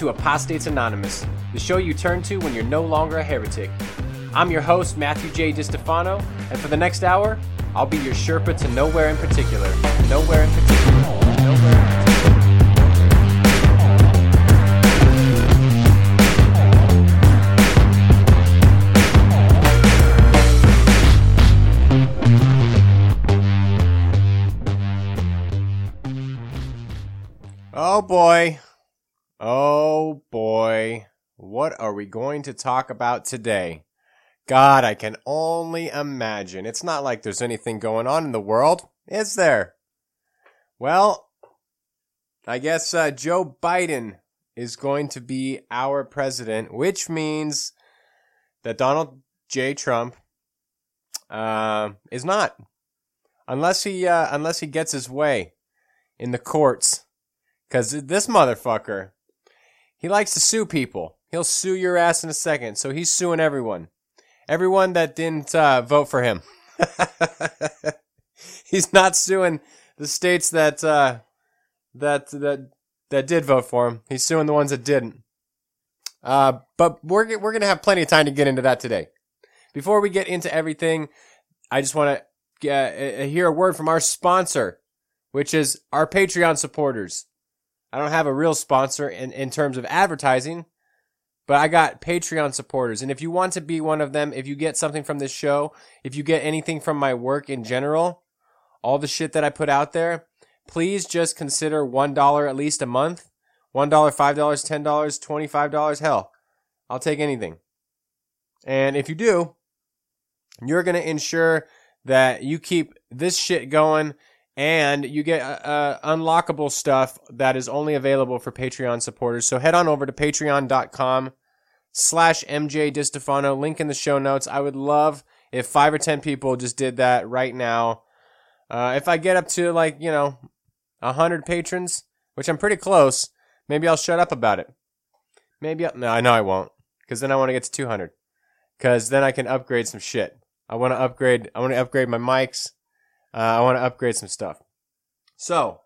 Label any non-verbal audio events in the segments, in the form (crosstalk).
to Apostates Anonymous, the show you turn to when you're no longer a heretic. I'm your host, Matthew J. DiStefano, and for the next hour, I'll be your Sherpa to nowhere in particular. Nowhere in particular. Nowhere in particular. Oh boy. Oh boy. What are we going to talk about today? God, I can only imagine. It's not like there's anything going on in the world, is there? Well, I guess uh, Joe Biden is going to be our president, which means that Donald J. Trump uh, is not, unless he uh, unless he gets his way in the courts. Because this motherfucker, he likes to sue people. He'll sue your ass in a second. So he's suing everyone. Everyone that didn't uh, vote for him. (laughs) he's not suing the states that uh, that that that did vote for him. He's suing the ones that didn't. Uh, but we're we're gonna have plenty of time to get into that today. Before we get into everything, I just want to uh, hear a word from our sponsor, which is our Patreon supporters. I don't have a real sponsor in, in terms of advertising, but I got Patreon supporters. And if you want to be one of them, if you get something from this show, if you get anything from my work in general, all the shit that I put out there, please just consider $1 at least a month. $1, $5, $10, $25, hell, I'll take anything. And if you do, you're going to ensure that you keep this shit going and you get uh, uh, unlockable stuff that is only available for Patreon supporters. So head on over to patreon.com slash MJ DiStefano, link in the show notes. I would love if five or ten people just did that right now. Uh, if I get up to like, you know, a hundred patrons, which I'm pretty close, maybe I'll shut up about it. Maybe, I'll, no, I know I won't, because then I want to get to 200, because then I can upgrade some shit. I want to upgrade, I want to upgrade my mics. Uh, I want to upgrade some stuff. So,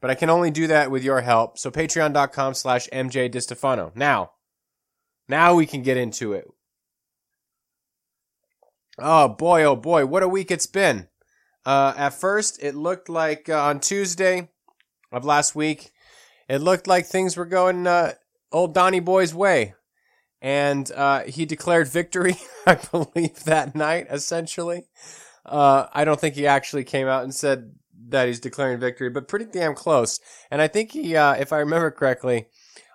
but I can only do that with your help. So patreon.com slash MJ DiStefano. Now, now we can get into it. Oh boy, oh boy, what a week it's been. Uh, at first, it looked like uh, on Tuesday of last week, it looked like things were going uh, old Donny Boy's way. And uh, he declared victory, (laughs) I believe, that night, essentially. Uh, I don't think he actually came out and said that he's declaring victory, but pretty damn close. And I think he, uh, if I remember correctly,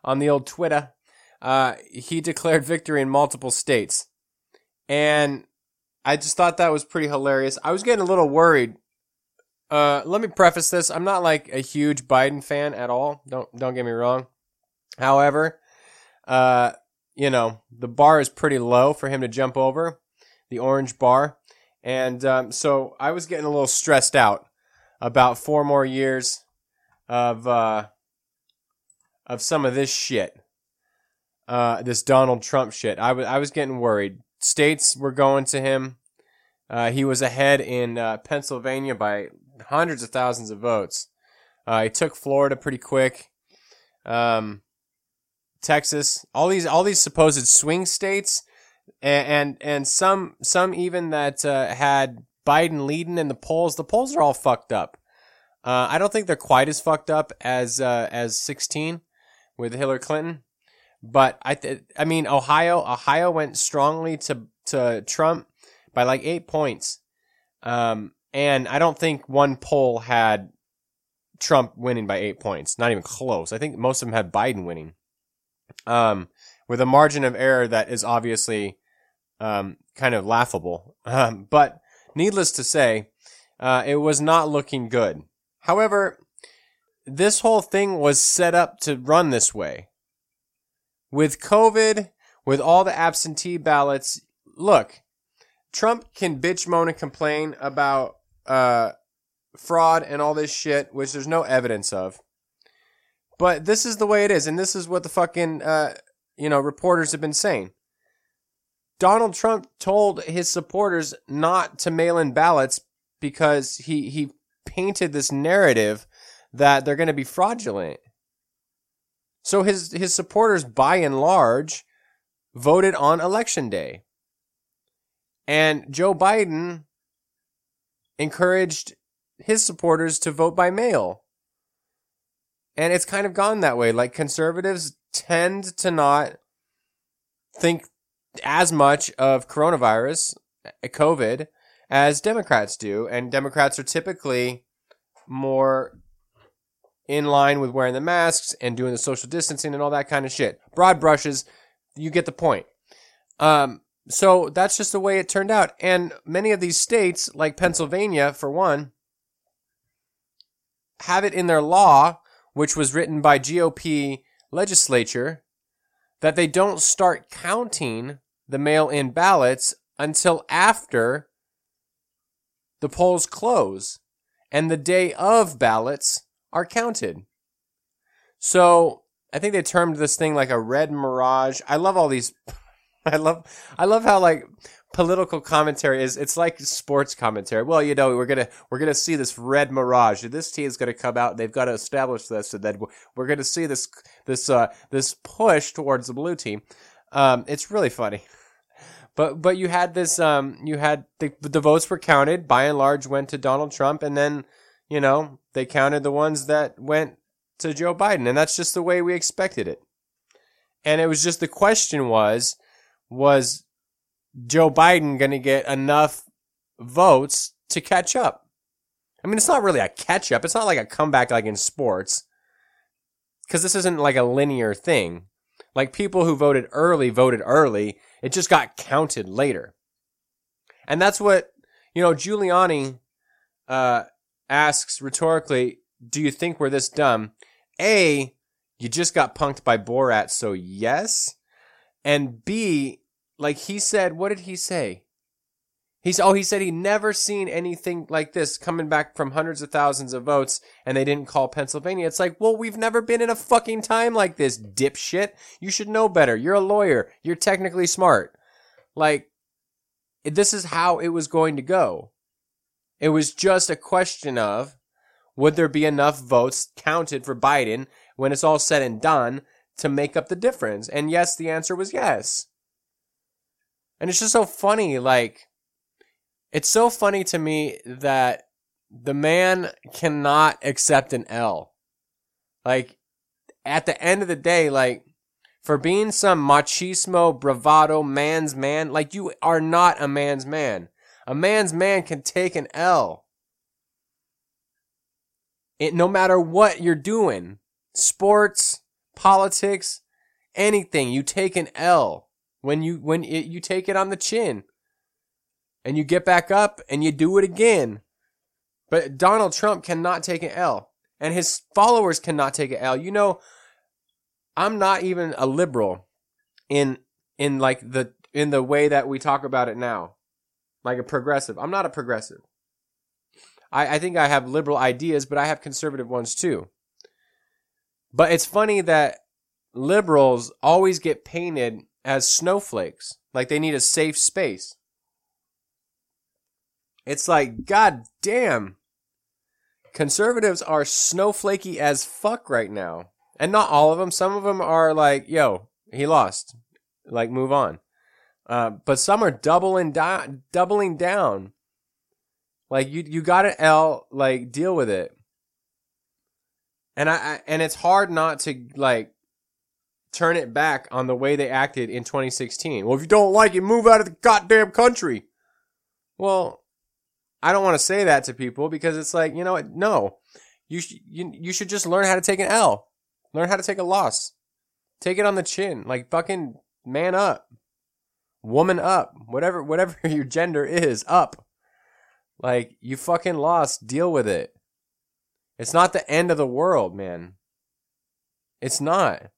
on the old Twitter, uh, he declared victory in multiple states. And I just thought that was pretty hilarious. I was getting a little worried. Uh, let me preface this. I'm not like a huge Biden fan at all. Don't, don't get me wrong. However, uh, you know, the bar is pretty low for him to jump over the orange bar. And um, so I was getting a little stressed out about four more years of uh, of some of this shit, uh, this Donald Trump shit. I was I was getting worried. States were going to him. Uh, he was ahead in uh, Pennsylvania by hundreds of thousands of votes. Uh, he took Florida pretty quick. Um, Texas, all these all these supposed swing states and and, and some some even that uh, had Biden leading in the polls. The polls are all fucked up. Uh, I don't think they're quite as fucked up as uh, as 16 with Hillary Clinton, but I th- I mean Ohio Ohio went strongly to to Trump by like eight points, um, and I don't think one poll had Trump winning by eight points. Not even close. I think most of them had Biden winning. Um, with a margin of error that is obviously um, kind of laughable. Um, but needless to say, uh, it was not looking good. However, this whole thing was set up to run this way. With COVID, with all the absentee ballots, look, Trump can bitch, moan, and complain about uh, fraud and all this shit, which there's no evidence of. But this is the way it is, and this is what the fucking uh, you know, reporters have been saying. Donald Trump told his supporters not to mail in ballots because he, he painted this narrative that they're going to be fraudulent. So his his supporters by and large voted on election day. And Joe Biden encouraged his supporters to vote by mail. And it's kind of gone that way. Like conservatives tend to not think as much of coronavirus, COVID, as Democrats do. And Democrats are typically more in line with wearing the masks and doing the social distancing and all that kind of shit. Broad brushes, you get the point. Um, so that's just the way it turned out. And many of these states, like Pennsylvania, for one, have it in their law, which was written by GOP legislature, that they don't start counting the mail in ballots until after the polls close and the day of ballots are counted. So I think they termed this thing like a red mirage. I love all these. (laughs) I love, I love how like political commentary is. It's like sports commentary. Well, you know, we're gonna we're gonna see this red mirage. This team is gonna come out. They've got to establish this, and then we're gonna see this this uh this push towards the blue team. Um, it's really funny. But but you had this um you had the the votes were counted by and large went to Donald Trump and then you know they counted the ones that went to Joe Biden and that's just the way we expected it. And it was just the question was was Joe Biden going to get enough votes to catch up? I mean, it's not really a catch up. It's not like a comeback like in sports. Cuz this isn't like a linear thing. Like people who voted early voted early it just got counted later. And that's what, you know, Giuliani uh, asks rhetorically, do you think we're this dumb? A, you just got punked by Borat, so yes. And B, like he said, what did he say? He's oh he said he never seen anything like this coming back from hundreds of thousands of votes and they didn't call Pennsylvania. It's like, well, we've never been in a fucking time like this, dipshit. You should know better. You're a lawyer. You're technically smart. Like this is how it was going to go. It was just a question of would there be enough votes counted for Biden when it's all said and done to make up the difference? And yes, the answer was yes. And it's just so funny, like it's so funny to me that the man cannot accept an L. Like, at the end of the day, like, for being some machismo, bravado, man's man, like, you are not a man's man. A man's man can take an L. It, no matter what you're doing, sports, politics, anything, you take an L when you, when it, you take it on the chin and you get back up and you do it again. But Donald Trump cannot take an L, and his followers cannot take an L. You know, I'm not even a liberal in in like the in the way that we talk about it now, like a progressive. I'm not a progressive. I, I think I have liberal ideas, but I have conservative ones too. But it's funny that liberals always get painted as snowflakes, like they need a safe space. It's like, god damn. Conservatives are snowflakey as fuck right now. And not all of them. Some of them are like, yo, he lost. Like, move on. Uh, but some are doubling down, doubling down. Like you, you got an L. Like deal with it. And I, I, and it's hard not to like turn it back on the way they acted in 2016. Well, if you don't like it, move out of the goddamn country. Well, I don't want to say that to people because it's like, you know what? No. You, sh- you, you should just learn how to take an L. Learn how to take a loss. Take it on the chin. Like fucking man up. Woman up. Whatever, whatever (laughs) your gender is, up. Like, you fucking lost. Deal with it. It's not the end of the world, man. It's not.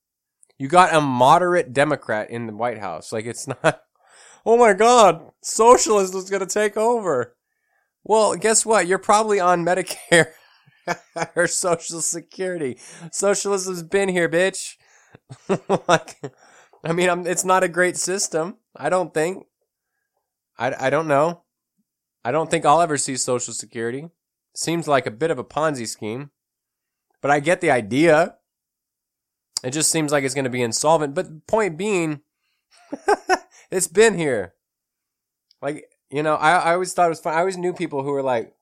You got a moderate Democrat in the White House. Like, it's (laughs) not. Oh my god, socialism is gonna take over. Well, guess what? You're probably on Medicare (laughs) or Social Security. Socialism's been here, bitch. (laughs) like, I mean, I'm, it's not a great system. I don't think. I, I don't know. I don't think I'll ever see Social Security. Seems like a bit of a Ponzi scheme. But I get the idea. It just seems like it's going to be insolvent. But point being, (laughs) it's been here. Like, you know, I, I always thought it was fun. I always knew people who were like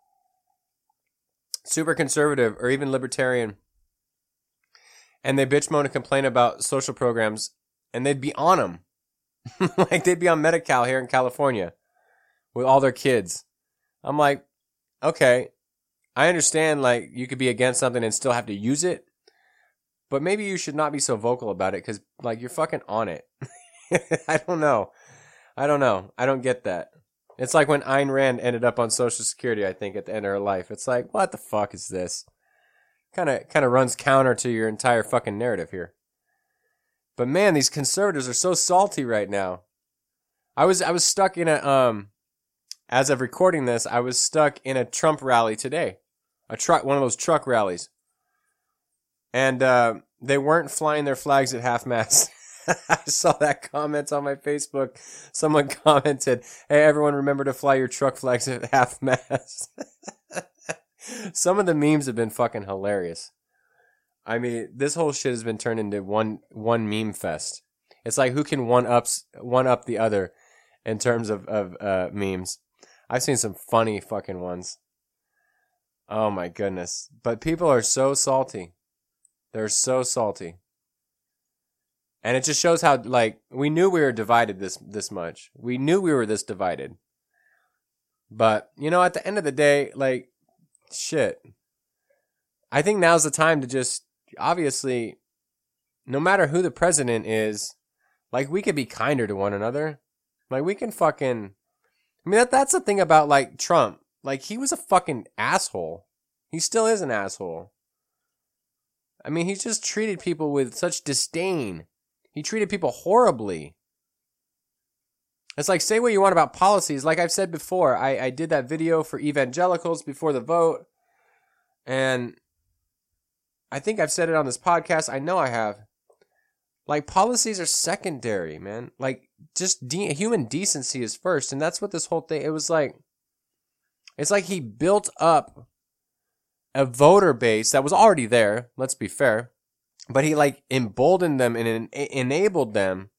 super conservative or even libertarian. And they bitch moan and complain about social programs and they'd be on them. (laughs) like they'd be on Medi-Cal here in California with all their kids. I'm like, okay, I understand like you could be against something and still have to use it, but maybe you should not be so vocal about it because like you're fucking on it. (laughs) I don't know. I don't know. I don't get that. It's like when Ayn Rand ended up on Social Security. I think at the end of her life, it's like, what the fuck is this? Kind of, kind of runs counter to your entire fucking narrative here. But man, these conservatives are so salty right now. I was, I was stuck in a, um, as of recording this, I was stuck in a Trump rally today, a truck, one of those truck rallies, and uh, they weren't flying their flags at half mast. (laughs) I saw that comment on my Facebook. Someone (laughs) commented, "Hey, everyone, remember to fly your truck flags at half mast." (laughs) Some of the memes have been fucking hilarious. I mean, this whole shit has been turned into one one meme fest. It's like who can one ups one up the other in terms of of uh, memes. I've seen some funny fucking ones. Oh my goodness. But people are so salty. They're so salty. And it just shows how like we knew we were divided this this much. We knew we were this divided. But, you know, at the end of the day, like shit. I think now's the time to just obviously no matter who the president is, like we could be kinder to one another. Like we can fucking I mean, that that's the thing about like Trump. Like he was a fucking asshole. He still is an asshole. I mean, he just treated people with such disdain. He treated people horribly. It's like say what you want about policies. Like I've said before, I, I did that video for evangelicals before the vote, and I think I've said it on this podcast. I know I have. Like policies are secondary, man. Like just de- human decency is first, and that's what this whole thing. It was like, it's like he built up a voter base that was already there. Let's be fair, but he like emboldened them and en- enabled them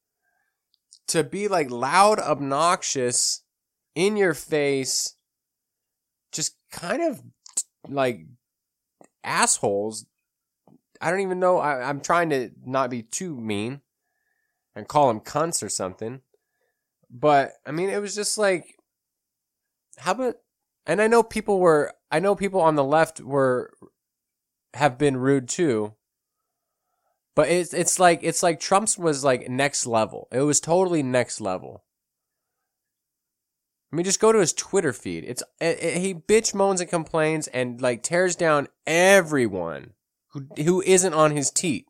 to be like loud, obnoxious, in your face, just kind of like assholes. I don't even know. I, I'm trying to not be too mean and call them cunts or something. But I mean, it was just like, how about? And I know people were. I know people on the left were have been rude too. But it's it's like it's like Trump's was like next level. It was totally next level. I mean, just go to his Twitter feed. It's it, it, he bitch moans and complains and like tears down everyone who who isn't on his teat.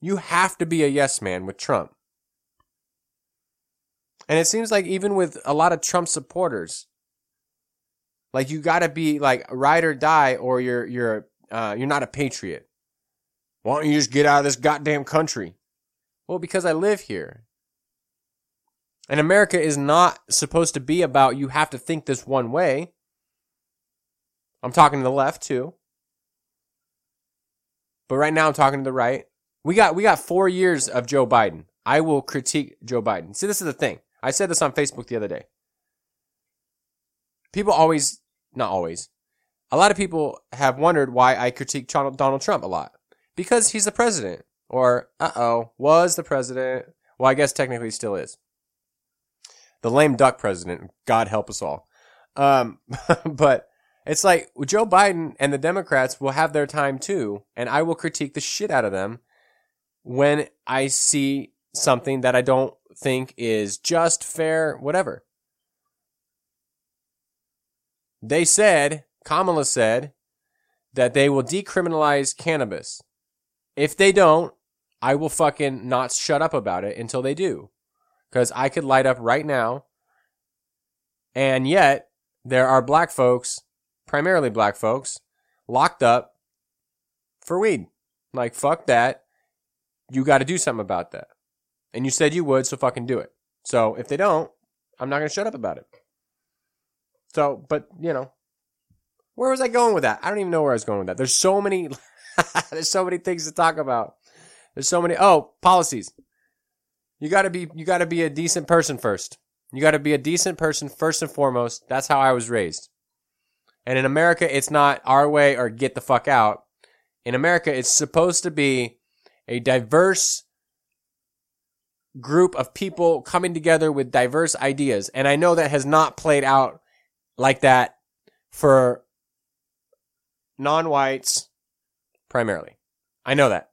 You have to be a yes man with Trump. And it seems like even with a lot of Trump supporters, like you got to be like ride or die, or you're you're uh, you're not a patriot. Why don't you just get out of this goddamn country? Well, because I live here. And America is not supposed to be about you have to think this one way. I'm talking to the left too. But right now I'm talking to the right. We got we got 4 years of Joe Biden. I will critique Joe Biden. See, this is the thing. I said this on Facebook the other day. People always, not always, a lot of people have wondered why I critique Donald Trump a lot. Because he's the president. Or, uh oh, was the president. Well, I guess technically still is. The lame duck president. God help us all. Um, (laughs) but it's like Joe Biden and the Democrats will have their time too, and I will critique the shit out of them when I see something that I don't think is just, fair, whatever. They said, Kamala said, that they will decriminalize cannabis. If they don't, I will fucking not shut up about it until they do. Because I could light up right now. And yet, there are black folks, primarily black folks, locked up for weed. Like, fuck that. You got to do something about that. And you said you would, so fucking do it. So if they don't, I'm not going to shut up about it. So, but, you know, where was I going with that? I don't even know where I was going with that. There's so many, (laughs) there's so many things to talk about. There's so many. Oh, policies. You gotta be. You gotta be a decent person first. You gotta be a decent person first and foremost. That's how I was raised. And in America, it's not our way or get the fuck out. In America, it's supposed to be a diverse group of people coming together with diverse ideas. And I know that has not played out like that for non-whites primarily. I know that.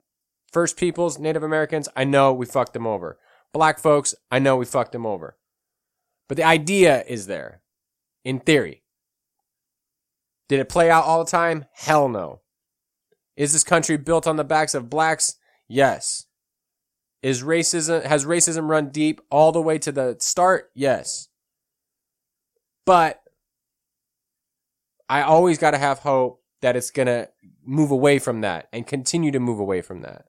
First peoples, Native Americans, I know we fucked them over. Black folks, I know we fucked them over. But the idea is there. In theory. Did it play out all the time? Hell no. Is this country built on the backs of blacks? Yes. Is racism has racism run deep all the way to the start? Yes. But I always got to have hope that it's going to move away from that and continue to move away from that.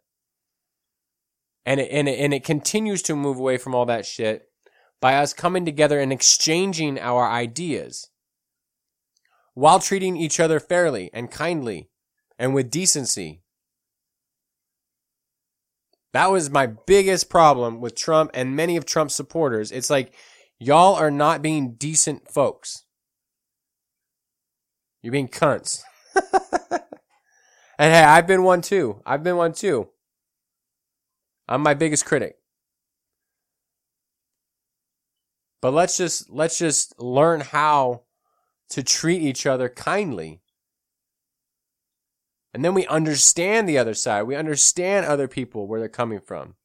And it, and it, and it continues to move away from all that shit by us coming together and exchanging our ideas while treating each other fairly and kindly and with decency. That was my biggest problem with Trump and many of Trump's supporters. It's like, y'all are not being decent folks. You're being cunts. (laughs) and hey, I've been one too. I've been one too. I'm my biggest critic. But let's just let's just learn how to treat each other kindly. And then we understand the other side. We understand other people where they're coming from.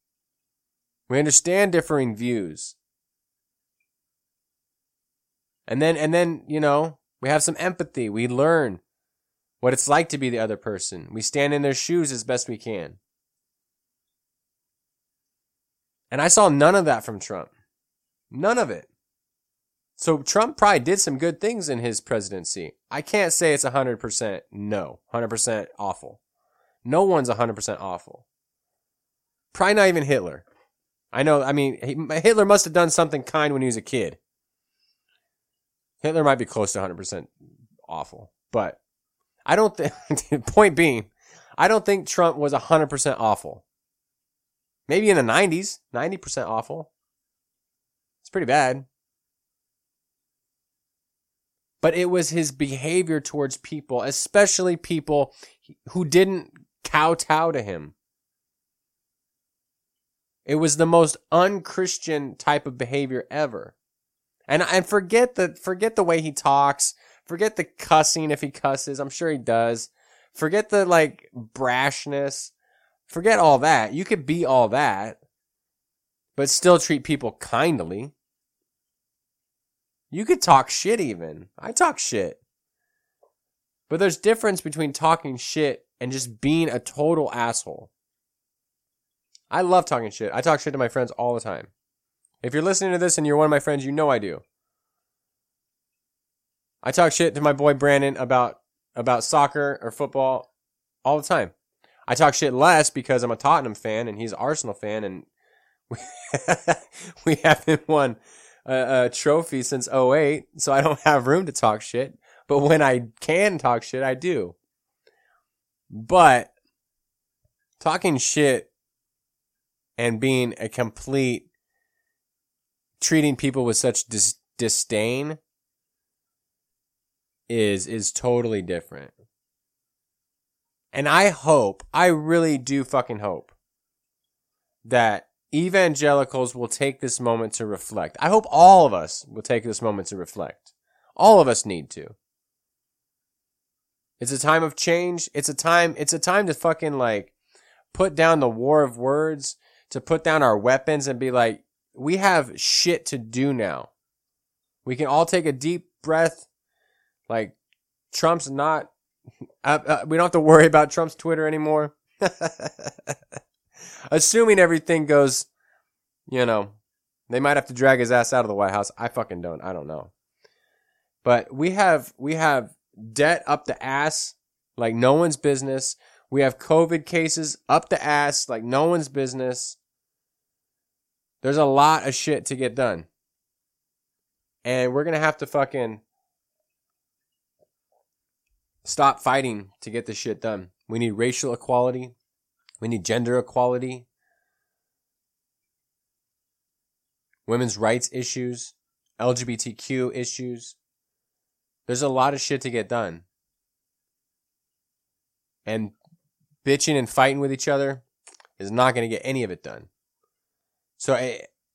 We understand differing views. And then and then, you know, we have some empathy. We learn what it's like to be the other person. We stand in their shoes as best we can. And I saw none of that from Trump. None of it. So Trump probably did some good things in his presidency. I can't say it's 100% no, 100% awful. No one's 100% awful. Probably not even Hitler. I know, I mean, Hitler must have done something kind when he was a kid. Hitler might be close to 100% awful, but I don't think, (laughs) point being, I don't think Trump was 100% awful. Maybe in the 90s, 90% awful. It's pretty bad. But it was his behavior towards people, especially people who didn't kowtow to him. It was the most unchristian type of behavior ever. And and forget the forget the way he talks. Forget the cussing if he cusses. I'm sure he does. Forget the like brashness. Forget all that. You could be all that, but still treat people kindly. You could talk shit even. I talk shit. But there's difference between talking shit and just being a total asshole. I love talking shit. I talk shit to my friends all the time. If you're listening to this and you're one of my friends, you know I do. I talk shit to my boy Brandon about about soccer or football all the time. I talk shit less because I'm a Tottenham fan and he's an Arsenal fan and we, (laughs) we haven't won a, a trophy since 08, so I don't have room to talk shit. But when I can talk shit, I do. But talking shit and being a complete treating people with such dis- disdain is is totally different. And I hope, I really do fucking hope that evangelicals will take this moment to reflect. I hope all of us will take this moment to reflect. All of us need to. It's a time of change. It's a time, it's a time to fucking like put down the war of words, to put down our weapons and be like, we have shit to do now. We can all take a deep breath. Like, Trump's not, uh, uh, we don't have to worry about Trump's Twitter anymore. (laughs) Assuming everything goes, you know, they might have to drag his ass out of the White House. I fucking don't. I don't know. But we have, we have debt up the ass like no one's business. We have COVID cases up the ass like no one's business. There's a lot of shit to get done. And we're going to have to fucking stop fighting to get this shit done. We need racial equality. We need gender equality, women's rights issues, LGBTQ issues. There's a lot of shit to get done. And bitching and fighting with each other is not going to get any of it done. So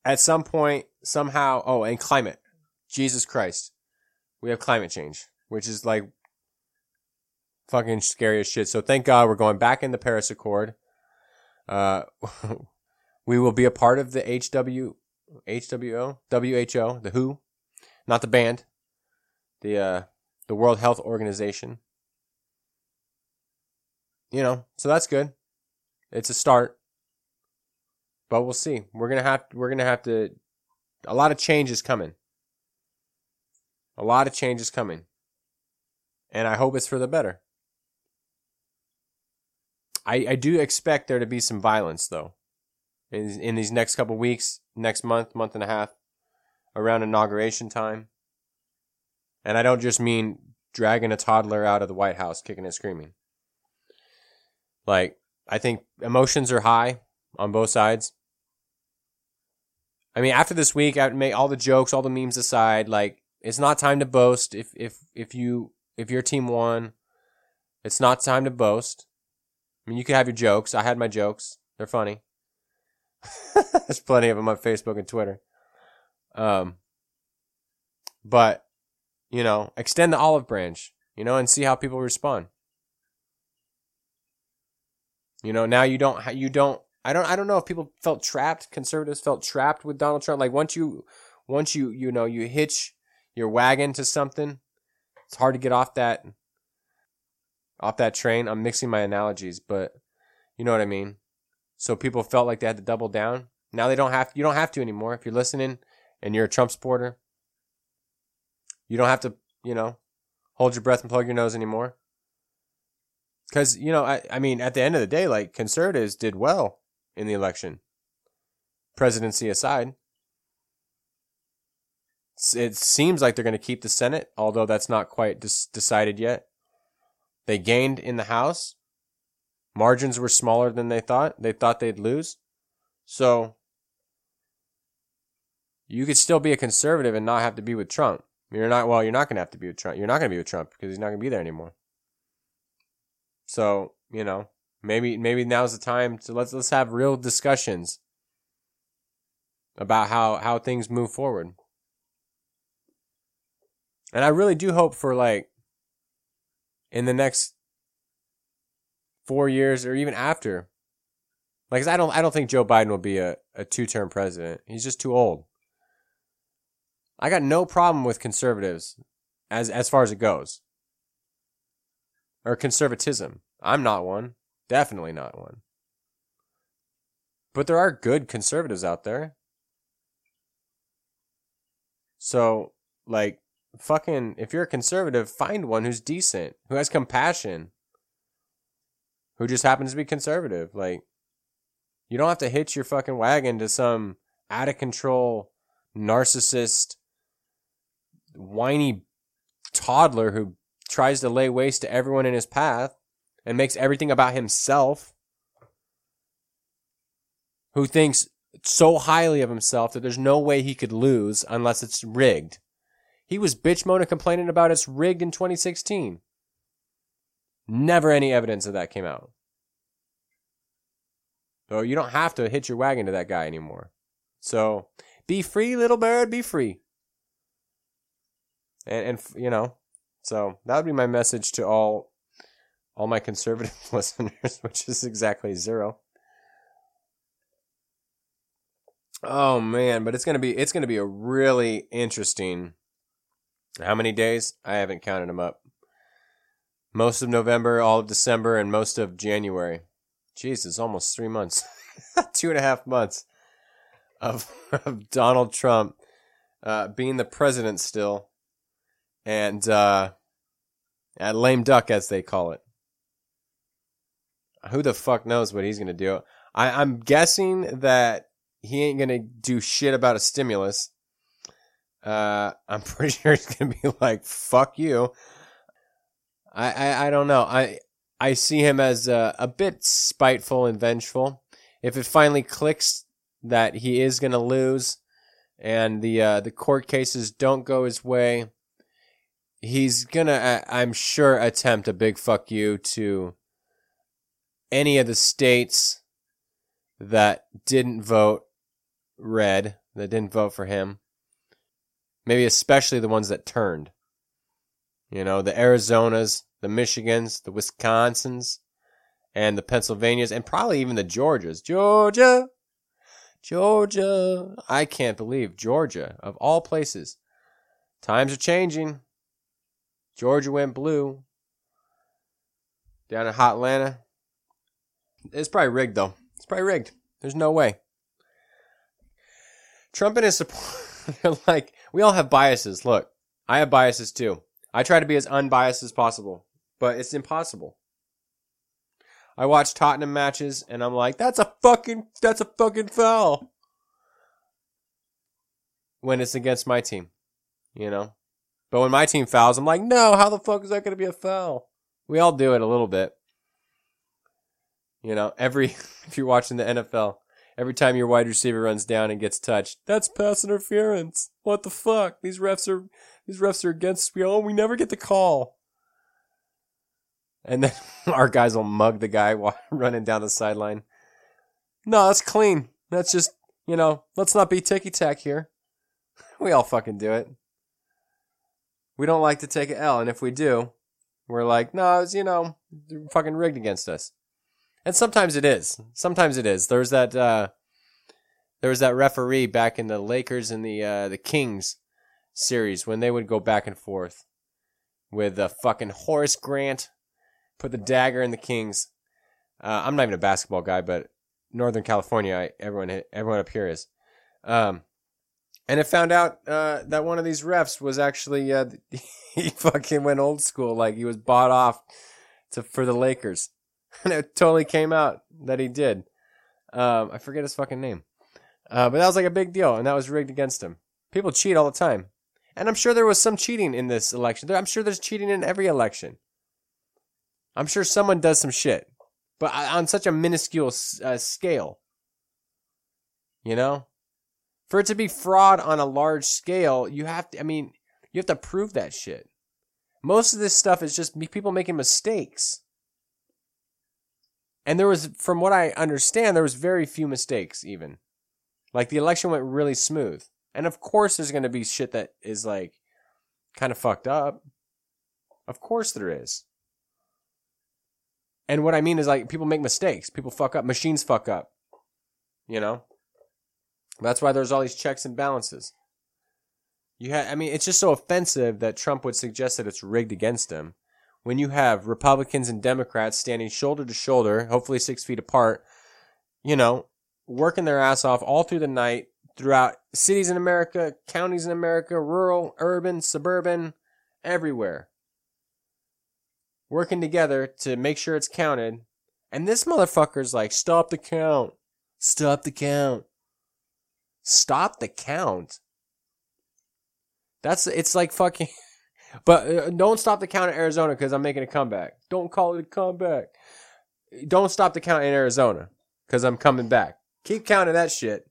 at some point, somehow, oh, and climate. Jesus Christ. We have climate change, which is like fucking scary as shit. So thank God we're going back in the Paris Accord. Uh, (laughs) we will be a part of the HW, HWO, WHO, the WHO, not the band, the, uh, the World Health Organization. You know, so that's good. It's a start, but we'll see. We're gonna have we're gonna have to. A lot of change is coming. A lot of change is coming, and I hope it's for the better. I, I do expect there to be some violence though, in in these next couple weeks, next month, month and a half, around inauguration time. And I don't just mean dragging a toddler out of the White House, kicking and screaming. Like I think emotions are high on both sides. I mean, after this week, I would make all the jokes, all the memes aside. Like, it's not time to boast. If if if you if your team won, it's not time to boast. I mean, you can have your jokes. I had my jokes. They're funny. (laughs) There's plenty of them on Facebook and Twitter. Um, but you know, extend the olive branch, you know, and see how people respond. You know, now you don't you don't I don't I don't know if people felt trapped, conservatives felt trapped with Donald Trump. Like once you once you you know you hitch your wagon to something, it's hard to get off that off that train. I'm mixing my analogies, but you know what I mean. So people felt like they had to double down. Now they don't have you don't have to anymore. If you're listening and you're a Trump supporter, you don't have to, you know, hold your breath and plug your nose anymore. Because, you know, I, I mean, at the end of the day, like, conservatives did well in the election, presidency aside. It seems like they're going to keep the Senate, although that's not quite decided yet. They gained in the House. Margins were smaller than they thought. They thought they'd lose. So, you could still be a conservative and not have to be with Trump. You're not, well, you're not going to have to be with Trump. You're not going to be with Trump because he's not going to be there anymore. So, you know, maybe maybe now's the time to let's let's have real discussions about how how things move forward. And I really do hope for like in the next 4 years or even after. Like I don't I don't think Joe Biden will be a, a two-term president. He's just too old. I got no problem with conservatives as as far as it goes or conservatism. I'm not one. Definitely not one. But there are good conservatives out there. So, like, fucking, if you're a conservative, find one who's decent, who has compassion, who just happens to be conservative. Like, you don't have to hitch your fucking wagon to some out of control narcissist, whiny toddler who tries to lay waste to everyone in his path and makes everything about himself, who thinks so highly of himself that there's no way he could lose unless it's rigged. He was bitch moaning complaining about it's rigged in 2016. Never any evidence of that came out. So you don't have to hitch your wagon to that guy anymore. So be free, little bird, be free. And, and you know, so that would be my message to all all my conservative (laughs) listeners, which is exactly zero. Oh man, but it's gonna be it's gonna be a really interesting. How many days? I haven't counted them up. Most of November, all of December, and most of January. Jeez, almost three months, (laughs) two and a half months of, (laughs) of Donald Trump uh, being the president still and uh, at lame duck as they call it. Who the fuck knows what he's gonna do? I, I'm guessing that he ain't gonna do shit about a stimulus. Uh, (laughs) I'm pretty sure he's gonna be like, "Fuck you." I, I, I don't know. I I see him as a, a bit spiteful and vengeful. If it finally clicks that he is to lose and the uh, the court cases don't go his way, he's going to I'm sure attempt a big fuck you to any of the states that didn't vote red, that didn't vote for him. Maybe especially the ones that turned. You know, the Arizonas, the Michigans, the Wisconsins, and the Pennsylvanias, and probably even the Georgias. Georgia! Georgia! I can't believe Georgia, of all places. Times are changing. Georgia went blue. Down in Hot Atlanta. It's probably rigged, though. It's probably rigged. There's no way. Trump and his support, (laughs) like, we all have biases. Look, I have biases too. I try to be as unbiased as possible, but it's impossible. I watch Tottenham matches and I'm like, that's a fucking, that's a fucking foul. When it's against my team, you know? But when my team fouls, I'm like, no, how the fuck is that going to be a foul? We all do it a little bit. You know, every, (laughs) if you're watching the NFL, every time your wide receiver runs down and gets touched, that's pass interference. What the fuck? These refs are, these refs are against me. Oh, we never get the call. And then (laughs) our guys will mug the guy while (laughs) running down the sideline. No, that's clean. That's just, you know, let's not be ticky tack here. We all fucking do it. We don't like to take an L, and if we do, we're like, no, it's, you know, fucking rigged against us. And sometimes it is. Sometimes it is. There's that, uh, there was that referee back in the Lakers and the, uh, the Kings series when they would go back and forth with the fucking Horace Grant put the dagger in the Kings. Uh, I'm not even a basketball guy, but Northern California, I, everyone everyone up here is. Um, and it found out uh, that one of these refs was actually uh, (laughs) he fucking went old school, like he was bought off to for the Lakers, (laughs) and it totally came out that he did. Um, I forget his fucking name, uh, but that was like a big deal, and that was rigged against him. People cheat all the time. And I'm sure there was some cheating in this election. I'm sure there's cheating in every election. I'm sure someone does some shit, but on such a minuscule uh, scale. You know? For it to be fraud on a large scale, you have to, I mean, you have to prove that shit. Most of this stuff is just people making mistakes. And there was, from what I understand, there was very few mistakes even. Like the election went really smooth. And of course, there's going to be shit that is like kind of fucked up. Of course, there is. And what I mean is like people make mistakes, people fuck up, machines fuck up. You know? That's why there's all these checks and balances. You have, I mean, it's just so offensive that Trump would suggest that it's rigged against him. When you have Republicans and Democrats standing shoulder to shoulder, hopefully six feet apart, you know, working their ass off all through the night, throughout cities in America, counties in America, rural, urban, suburban, everywhere. Working together to make sure it's counted. And this motherfucker's like, stop the count. Stop the count. Stop the count. That's, it's like fucking, (laughs) but uh, don't stop the count in Arizona because I'm making a comeback. Don't call it a comeback. Don't stop the count in Arizona because I'm coming back. Keep counting that shit.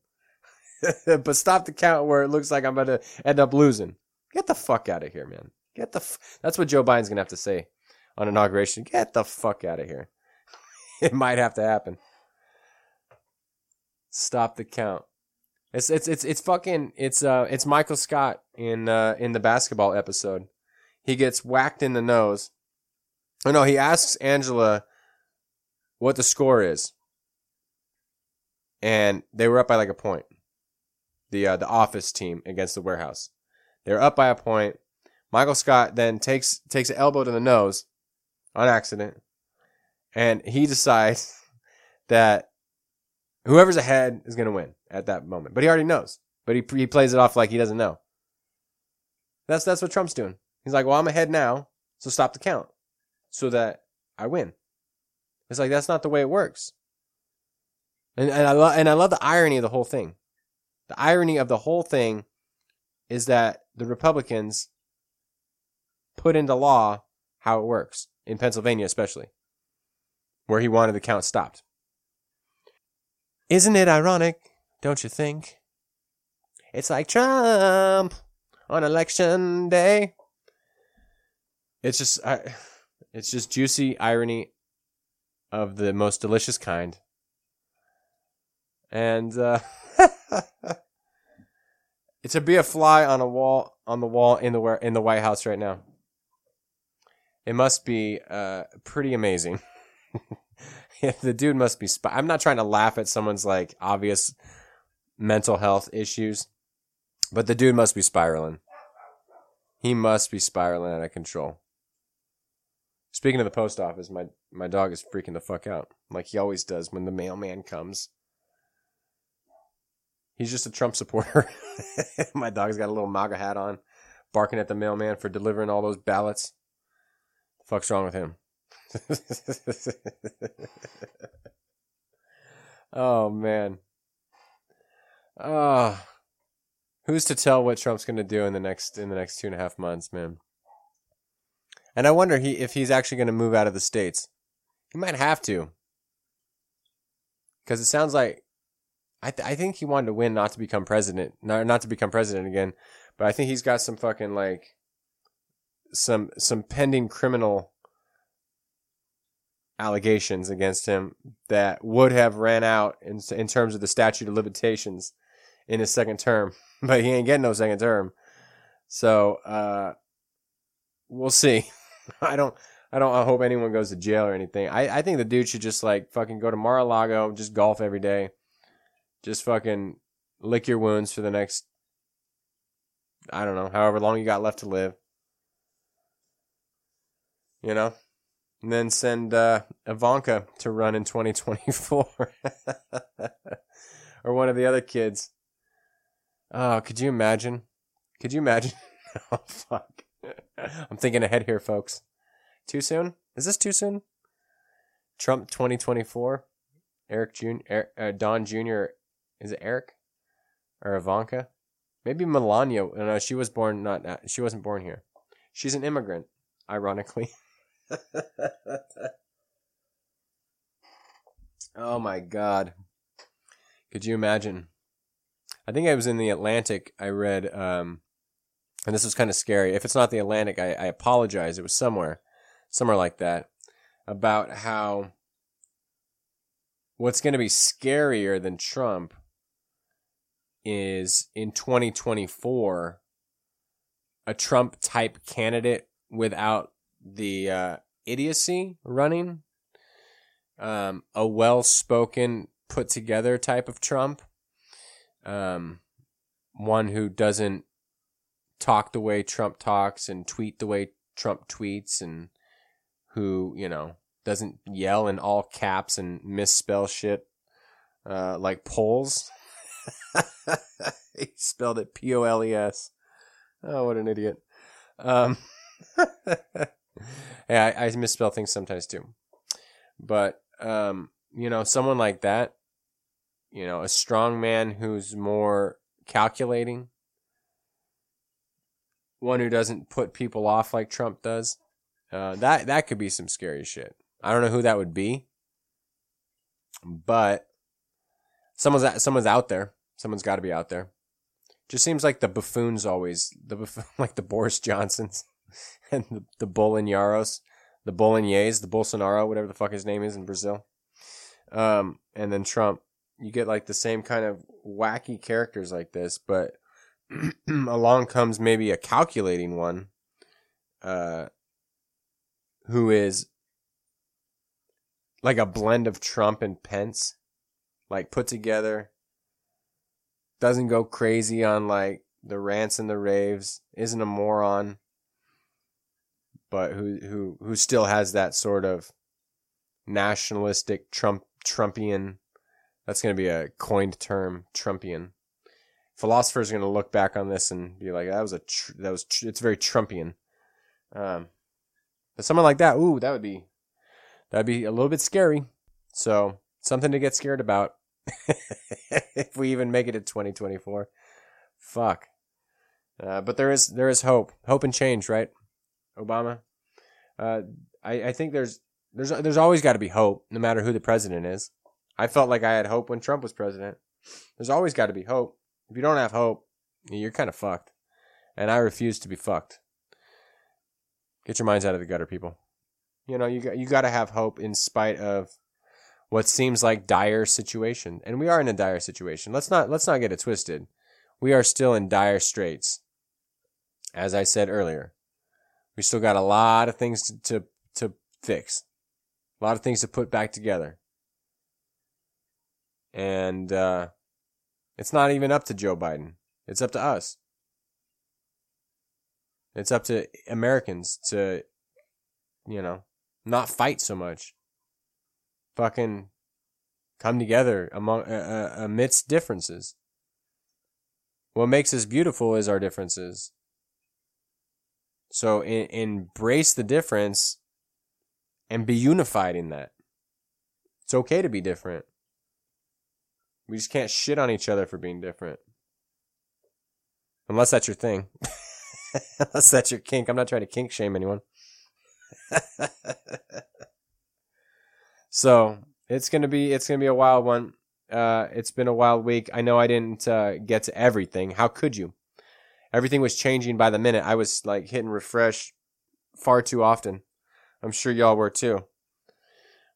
(laughs) but stop the count where it looks like I'm about to end up losing. Get the fuck out of here, man. Get the. F- That's what Joe Biden's gonna have to say on inauguration. Get the fuck out of here. (laughs) it might have to happen. Stop the count. It's it's it's it's fucking it's uh it's Michael Scott in uh in the basketball episode. He gets whacked in the nose. Oh no, he asks Angela what the score is. And they were up by like a point the uh, the office team against the warehouse. They're up by a point. Michael Scott then takes takes an elbow to the nose on accident, and he (laughs) decides that whoever's ahead is going to win at that moment. But he already knows. But he he plays it off like he doesn't know. That's that's what Trump's doing. He's like, "Well, I'm ahead now, so stop the count, so that I win." It's like that's not the way it works. And and I love and I love the irony of the whole thing. The irony of the whole thing is that the Republicans put into law how it works in Pennsylvania, especially. where he wanted the count stopped. Isn't it ironic, don't you think? It's like Trump on election day. It's just I, (sighs) it's just juicy irony of the most delicious kind. And uh (laughs) to be a fly on a wall on the wall in the in the White House right now. It must be uh, pretty amazing. (laughs) the dude must be. Sp- I'm not trying to laugh at someone's like obvious mental health issues, but the dude must be spiraling. He must be spiraling out of control. Speaking of the post office, my my dog is freaking the fuck out, like he always does when the mailman comes. He's just a Trump supporter. (laughs) My dog's got a little MAGA hat on, barking at the mailman for delivering all those ballots. The fuck's wrong with him? (laughs) oh man. Oh, who's to tell what Trump's going to do in the next in the next two and a half months, man? And I wonder he if he's actually going to move out of the states. He might have to, because it sounds like I th- I think he wanted to win, not to become president, not not to become president again. But I think he's got some fucking like some some pending criminal allegations against him that would have ran out in in terms of the statute of limitations in his second term, (laughs) but he ain't getting no second term. So uh, we'll see. (laughs) (laughs) I don't. I don't I hope anyone goes to jail or anything. I, I think the dude should just like fucking go to Mar-a-Lago, just golf every day, just fucking lick your wounds for the next, I don't know, however long you got left to live. You know? And then send uh, Ivanka to run in 2024. (laughs) or one of the other kids. Oh, could you imagine? Could you imagine? (laughs) oh, fuck. (laughs) I'm thinking ahead here, folks. Too soon? Is this too soon? Trump 2024? Eric Jr., er, uh, Don Jr., is it Eric or Ivanka? Maybe Melania. No, she was born not. She wasn't born here. She's an immigrant, ironically. (laughs) oh my god! Could you imagine? I think I was in the Atlantic. I read, um, and this was kind of scary. If it's not the Atlantic, I, I apologize. It was somewhere, somewhere like that, about how what's going to be scarier than Trump is in 2024 a Trump type candidate without the uh, idiocy running, um, a well spoken, put together type of Trump, um, one who doesn't talk the way Trump talks and tweet the way Trump tweets, and who, you know, doesn't yell in all caps and misspell shit uh, like polls. (laughs) he spelled it P O L E S. Oh, what an idiot. Um, (laughs) yeah, I, I, misspell things sometimes too. But, um, you know, someone like that, you know, a strong man who's more calculating, one who doesn't put people off like Trump does, uh, that, that could be some scary shit. I don't know who that would be, but someone's someone's out there. Someone's got to be out there. Just seems like the buffoons always the (laughs) like the Boris Johnsons (laughs) and the, the the Bolognese, the Bolsonaro, whatever the fuck his name is in Brazil. Um, and then Trump. You get like the same kind of wacky characters like this, but (clears throat) along comes maybe a calculating one, uh, who is like a blend of Trump and Pence like put together. Doesn't go crazy on like the rants and the raves. Isn't a moron, but who who who still has that sort of nationalistic Trump Trumpian. That's going to be a coined term, Trumpian. Philosophers are going to look back on this and be like, "That was a tr- that was tr- it's very Trumpian." Um, but someone like that, ooh, that would be that'd be a little bit scary. So something to get scared about. (laughs) if we even make it to 2024. Fuck. Uh, but there is there is hope, hope and change, right? Obama. Uh, I I think there's there's there's always got to be hope, no matter who the president is. I felt like I had hope when Trump was president. There's always got to be hope. If you don't have hope, you're kind of fucked. And I refuse to be fucked. Get your minds out of the gutter, people. You know, you got you got to have hope in spite of what seems like dire situation. And we are in a dire situation. Let's not let's not get it twisted. We are still in dire straits. As I said earlier, we still got a lot of things to, to, to fix. A lot of things to put back together. And uh, it's not even up to Joe Biden. It's up to us. It's up to Americans to, you know, not fight so much. Fucking come together among uh, uh, amidst differences. What makes us beautiful is our differences. So in, embrace the difference and be unified in that. It's okay to be different. We just can't shit on each other for being different. Unless that's your thing. (laughs) Unless that's your kink. I'm not trying to kink shame anyone. (laughs) so it's gonna be it's gonna be a wild one. Uh, it's been a wild week. I know I didn't uh, get to everything. How could you? everything was changing by the minute. I was like hitting refresh far too often. I'm sure y'all were too.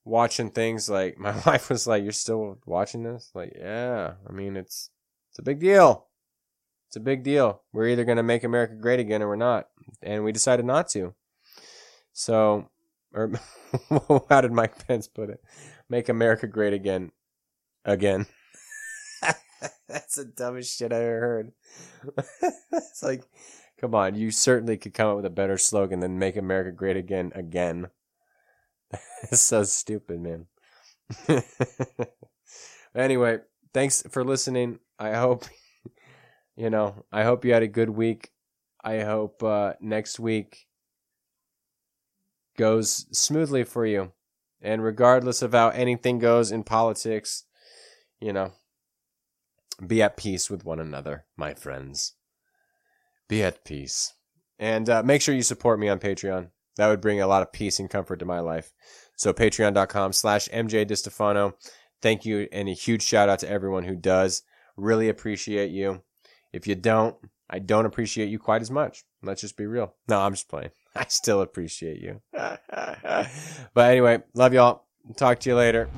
Watching things like (laughs) my wife was like, "You're still watching this?" Like, yeah. I mean, it's it's a big deal. It's a big deal. We're either gonna make America great again or we're not, and we decided not to. So, or (laughs) how did Mike Pence put it? Make America great again, again. (laughs) That's the dumbest shit I ever heard. it's like, come on, you certainly could come up with a better slogan than "Make America Great Again." Again, (laughs) it's so stupid, man. (laughs) anyway, thanks for listening. I hope (laughs) you know. I hope you had a good week. I hope uh, next week goes smoothly for you. And regardless of how anything goes in politics, you know, be at peace with one another, my friends. Be at peace. And uh, make sure you support me on Patreon. That would bring a lot of peace and comfort to my life. So patreon.com slash MJ DiStefano. Thank you and a huge shout out to everyone who does. Really appreciate you. If you don't, I don't appreciate you quite as much. Let's just be real. No, I'm just playing. (laughs) I still appreciate you. (laughs) but anyway, love y'all. Talk to you later.